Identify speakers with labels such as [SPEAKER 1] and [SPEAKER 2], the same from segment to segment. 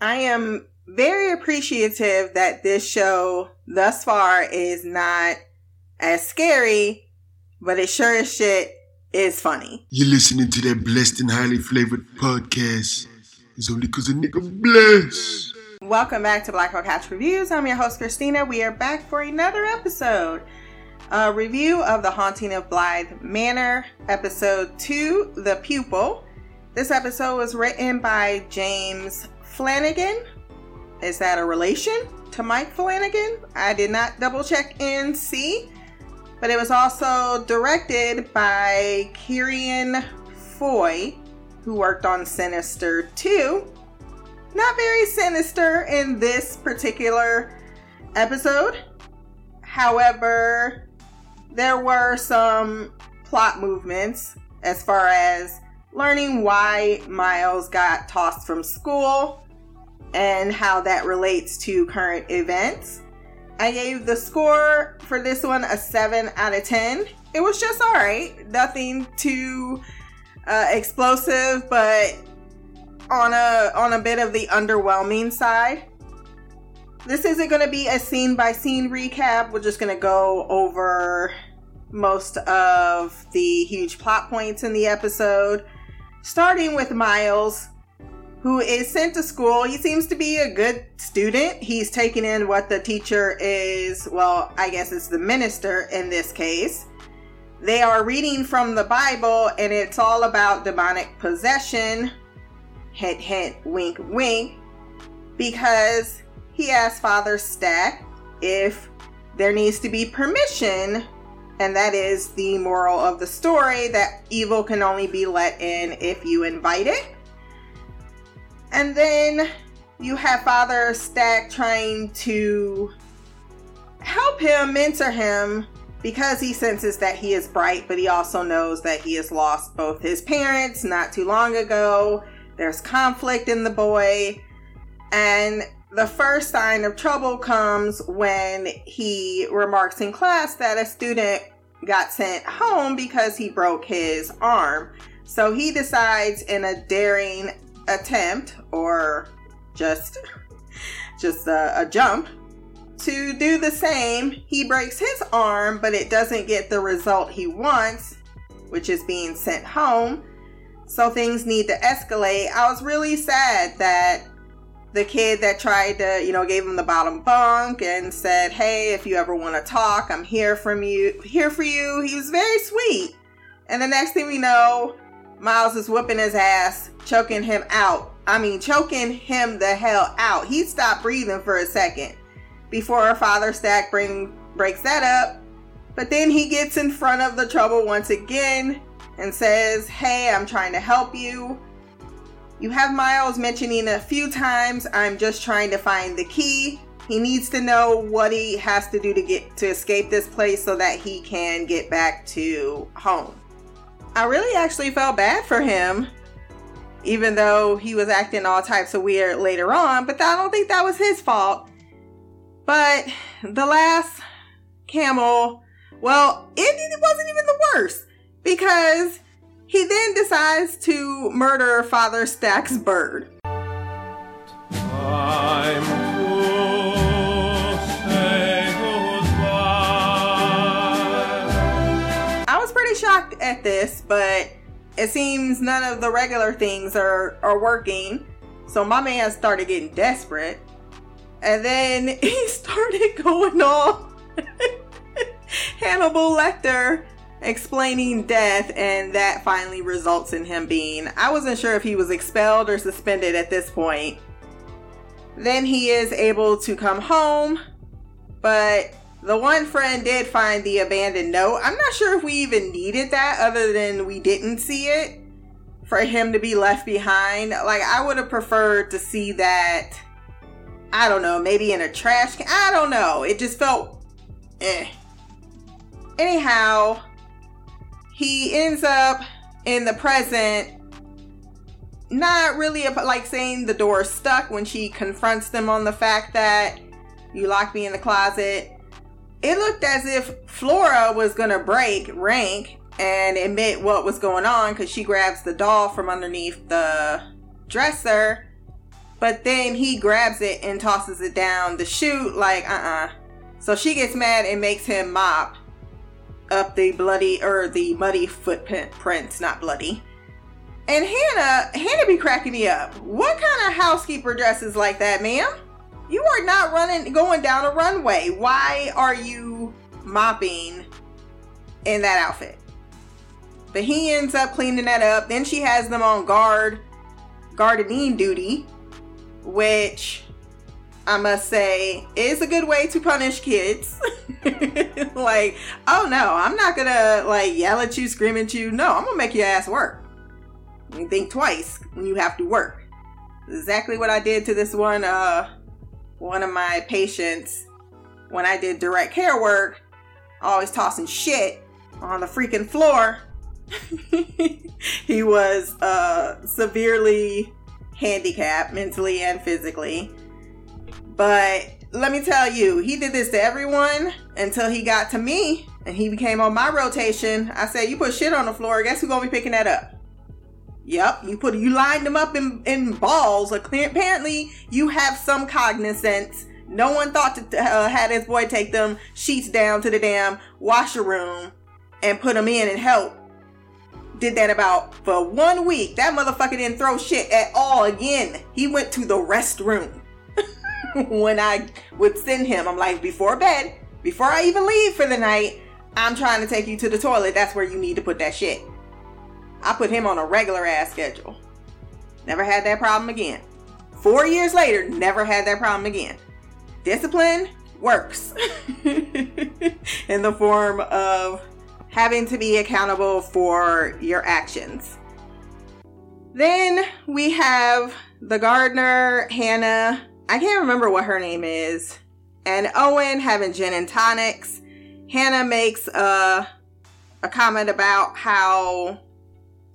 [SPEAKER 1] I am very appreciative that this show thus far is not as scary, but it sure as shit is funny.
[SPEAKER 2] You're listening to that blessed and highly flavored podcast. It's only because a nigga blessed.
[SPEAKER 1] Welcome back to Black Girl Couch Reviews. I'm your host, Christina. We are back for another episode. A review of The Haunting of Bly Manor, episode 2, The Pupil. This episode was written by James Flanagan. Is that a relation to Mike Flanagan? I did not double check and see. But it was also directed by Ciarán Foy, who worked on Sinister 2. Not very sinister in this particular episode. However, there were some plot movements as far as learning why Miles got tossed from school and how that relates to current events. I gave the score for this one a 7 out of 10. It was just alright. Nothing too uh, explosive, but on a on a bit of the underwhelming side. This isn't going to be a scene by scene recap. We're just going to go over most of the huge plot points in the episode, starting with Miles who is sent to school. He seems to be a good student. He's taking in what the teacher is, well, I guess it's the minister in this case. They are reading from the Bible and it's all about demonic possession. Hint, hint, wink, wink. Because he asked Father Stack if there needs to be permission, and that is the moral of the story that evil can only be let in if you invite it. And then you have Father Stack trying to help him, mentor him, because he senses that he is bright, but he also knows that he has lost both his parents not too long ago. There's conflict in the boy. And the first sign of trouble comes when he remarks in class that a student got sent home because he broke his arm. So he decides in a daring attempt or just just a, a jump to do the same. He breaks his arm, but it doesn't get the result he wants, which is being sent home. So things need to escalate. I was really sad that the kid that tried to, you know, gave him the bottom bunk and said, "Hey, if you ever want to talk, I'm here from you, here for you." He was very sweet. And the next thing we know, Miles is whooping his ass, choking him out. I mean, choking him the hell out. He stopped breathing for a second before father Stack bring, breaks that up. But then he gets in front of the trouble once again and says, Hey, I'm trying to help you. You have Miles mentioning a few times, I'm just trying to find the key. He needs to know what he has to do to get to escape this place so that he can get back to home. I really actually felt bad for him, even though he was acting all types of weird later on, but I don't think that was his fault. But the last camel, well, it, it wasn't even the worst because he then decides to murder Father Stack's bird. I was pretty shocked at this, but it seems none of the regular things are, are working. So my man started getting desperate. And then he started going on Hannibal Lecter explaining death, and that finally results in him being. I wasn't sure if he was expelled or suspended at this point. Then he is able to come home, but the one friend did find the abandoned note. I'm not sure if we even needed that other than we didn't see it for him to be left behind. Like, I would have preferred to see that, I don't know, maybe in a trash can. I don't know. It just felt eh. Anyhow, he ends up in the present not really like saying the door stuck when she confronts them on the fact that you locked me in the closet it looked as if Flora was gonna break rank and admit what was going on because she grabs the doll from underneath the dresser But then he grabs it and tosses it down the chute, like, uh uh-uh. uh So she gets mad and makes him mop up the bloody or the muddy footprints, not bloody. And Hannah, Hannah be cracking me up. What kind of housekeeper dresses like that, ma'am? You are not running, going down a runway. Why are you mopping in that outfit? But he ends up cleaning that up. Then she has them on guard, gardening duty, which I must say is a good way to punish kids. like, oh no, I'm not gonna like yell at you, scream at you. No, I'm gonna make your ass work. You think twice when you have to work. Exactly what I did to this one uh one of my patients when I did direct care work, always tossing shit on the freaking floor. he was uh severely handicapped mentally and physically. But let me tell you, he did this to everyone until he got to me and he became on my rotation. I said, You put shit on the floor, guess who's gonna be picking that up? Yep, you put you lined them up in, in balls. Apparently, you have some cognizance. No one thought to uh, had his boy take them sheets down to the damn washer room and put them in and help. Did that about for one week. That motherfucker didn't throw shit at all again. He went to the restroom. when I would send him, I'm like, before bed, before I even leave for the night, I'm trying to take you to the toilet. That's where you need to put that shit. I put him on a regular ass schedule. Never had that problem again. Four years later, never had that problem again. Discipline works in the form of having to be accountable for your actions. Then we have the gardener, Hannah, I can't remember what her name is. And Owen having gin and tonics. Hannah makes a, a comment about how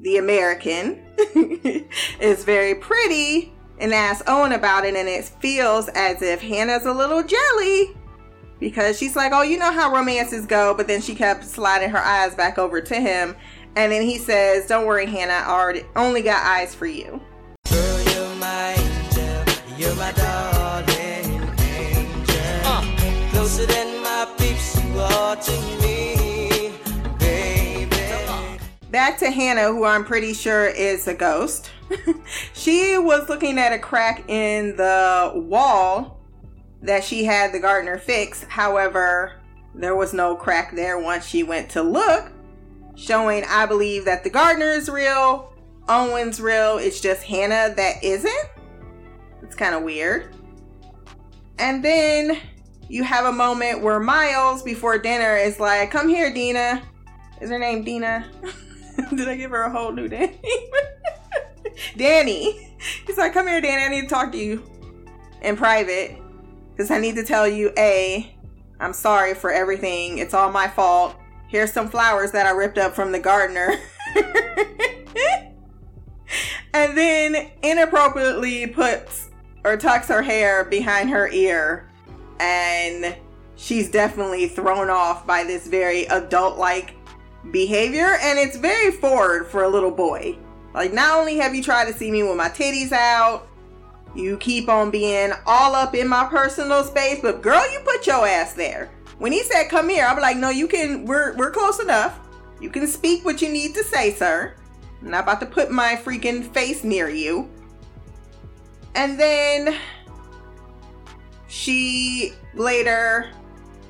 [SPEAKER 1] the American is very pretty and asks Owen about it, and it feels as if Hannah's a little jelly because she's like, Oh, you know how romances go, but then she kept sliding her eyes back over to him. And then he says, Don't worry, Hannah, I already only got eyes for you. Girl, Back to Hannah, who I'm pretty sure is a ghost. she was looking at a crack in the wall that she had the gardener fix. However, there was no crack there once she went to look, showing I believe that the gardener is real, Owen's real, it's just Hannah that isn't. It's kind of weird. And then you have a moment where Miles, before dinner, is like, Come here, Dina. Is her name Dina? Did I give her a whole new name? Danny. He's like, Come here, Danny. I need to talk to you in private. Because I need to tell you, A, I'm sorry for everything. It's all my fault. Here's some flowers that I ripped up from the gardener. and then inappropriately puts or tucks her hair behind her ear. And she's definitely thrown off by this very adult like behavior. And it's very forward for a little boy. Like, not only have you tried to see me with my titties out, you keep on being all up in my personal space, but girl, you put your ass there. When he said come here, I'm like, no, you can we're we're close enough. You can speak what you need to say, sir. I'm not about to put my freaking face near you. And then she later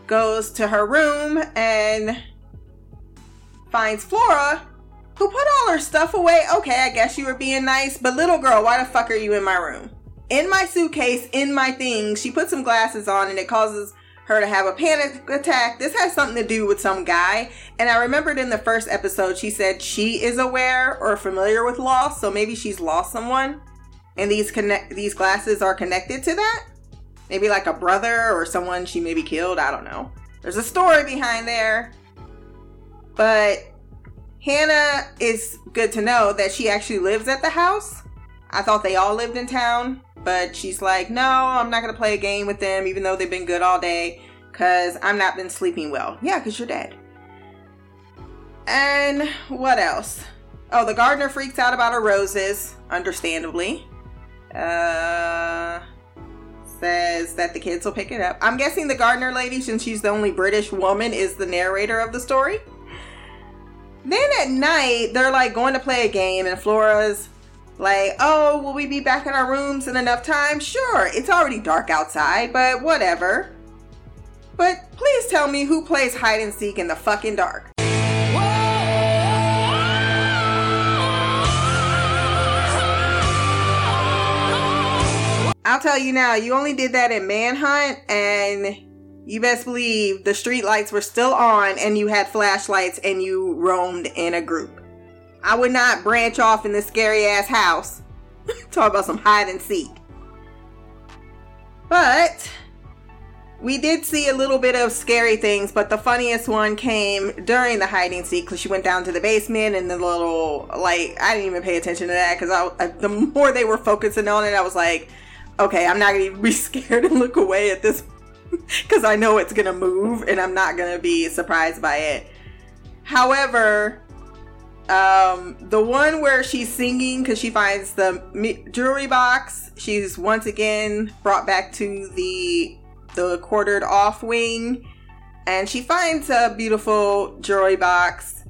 [SPEAKER 1] goes to her room and finds Flora, who put all her stuff away. Okay, I guess you were being nice, but little girl, why the fuck are you in my room? in my suitcase, in my things. She puts some glasses on and it causes her to have a panic attack. This has something to do with some guy. And I remembered in the first episode, she said she is aware or familiar with loss. So maybe she's lost someone. And these connect these glasses are connected to that. Maybe like a brother or someone she maybe killed. I don't know. There's a story behind there. But Hannah is good to know that she actually lives at the house. I thought they all lived in town. But she's like, no, I'm not to play a game with them, even though they've been good all day, because I'm not been sleeping well. Yeah, because you're dead. And what else? Oh, the gardener freaks out about her roses, understandably. Uh, says that the kids will pick it up. I'm guessing the gardener lady, since she's the only British woman, is the narrator of the story. Then at night, they're like going to play a game, and Flora's like, Oh, will we be back in our rooms in enough time? Sure, it's already dark outside, but whatever. But please tell me who plays hide and seek in the fucking dark. I'll tell you now, you only did that in Manhunt, and you best believe the street lights were still on and you had flashlights and you roamed in a group. I would not branch off in this scary ass house. Talk about some hide and seek. But we did see a little bit of scary things, but the funniest one came during the hiding seek because she went down to the basement and the little like I didn't even pay attention to that because I, I the more they were focusing on it, I was like, okay, I'm not gonna be scared and look away at this because I know it's gonna move and I'm not gonna be surprised by it. However, um, the one where she's singing because she finds the jewelry box, she's once again brought back to the the quartered off wing, and she finds a beautiful jewelry box.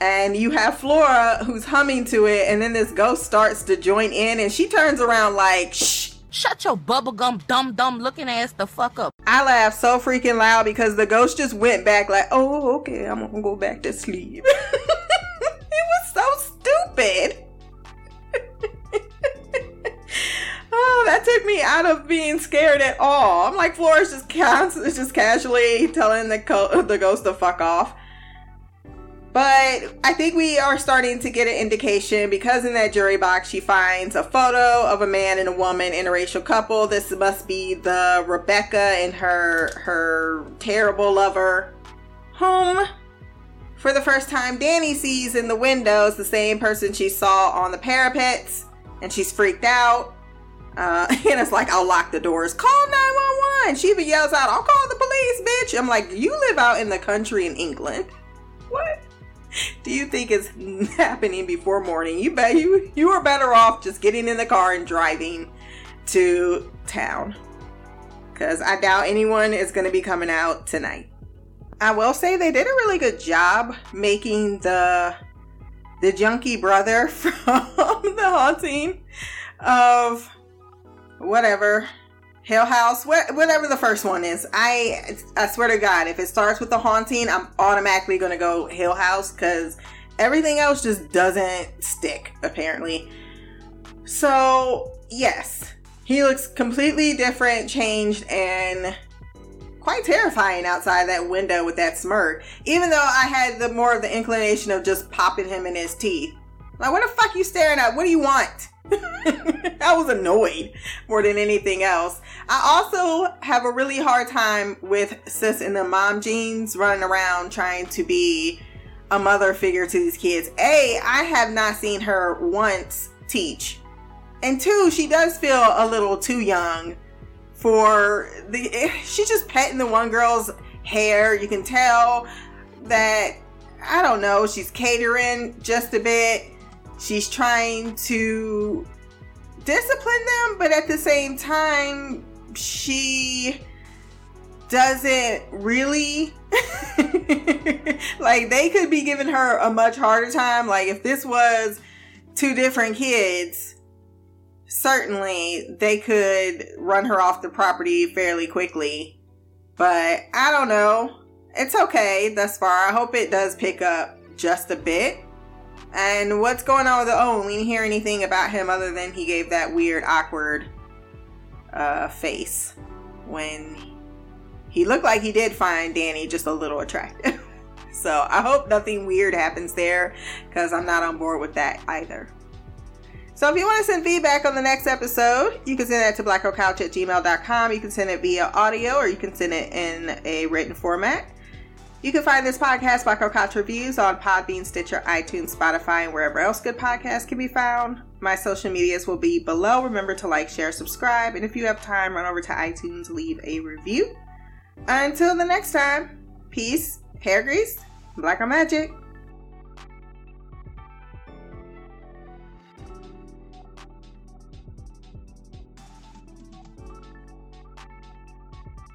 [SPEAKER 1] And you have Flora who's humming to it, and then this ghost starts to join in, and she turns around like, shh
[SPEAKER 3] Shut your bubblegum dumb dumb looking ass the fuck up.
[SPEAKER 1] I laughed so freaking loud because the ghost just went back like, oh, okay, I'm gonna go back to sleep. it was so stupid. oh, that took me out of being scared at all. I'm like, Flora's just, just casually telling the, co- the ghost to fuck off. But I think we are starting to get an indication because in that jury box she finds a photo of a man and a woman interracial couple. This must be the Rebecca and her her terrible lover home. For the first time, Danny sees in the windows the same person she saw on the parapets, and she's freaked out. Uh, and it's like, I'll lock the doors. Call 911. She even yells out, I'll call the police, bitch. I'm like, you live out in the country in England. What? Do you think is happening before morning? You bet you you are better off just getting in the car and driving to town. Cause I doubt anyone is gonna be coming out tonight. I will say they did a really good job making the the junkie brother from the haunting of whatever Hill House, whatever the first one is. I I swear to God, if it starts with the haunting, I'm automatically gonna go Hill House because everything else just doesn't stick apparently. So yes, he looks completely different, changed, and quite terrifying outside that window with that smirk. Even though I had the more of the inclination of just popping him in his teeth. Like, what the fuck you staring at? What do you want? I was annoyed more than anything else. I also have a really hard time with sis and the mom jeans running around trying to be a mother figure to these kids. A, I have not seen her once teach. And two, she does feel a little too young for the she's just petting the one girl's hair. You can tell that I don't know, she's catering just a bit she's trying to discipline them, but at the same time, she doesn't really. Like they could be giving her a much harder time. Like if this was two different kids certainly they could run her off the property fairly quickly. But i don't know. It's okay thus far. I hope it does pick up just a bit and what's going on with the Owen? We didn't hear anything about him other than he gave that weird, awkward uh, face when he looked like he did find Danny just a little attractive. so I hope nothing weird happens there because I'm not on board with that either. So if you want to send feedback on the next episode, you can send that to blackgirlcouch at gmail.com. You can send it via audio or you can send it in a written format. You can find this podcast, Girl Couch Reviews, on Podbean, Stitcher, iTunes, Spotify, and wherever else good podcasts can be found. My social medias will be below. Remember to like, share, subscribe, and if you have time, run over to iTunes, leave a review. Until the next time, peace, hair grease, black girl magic.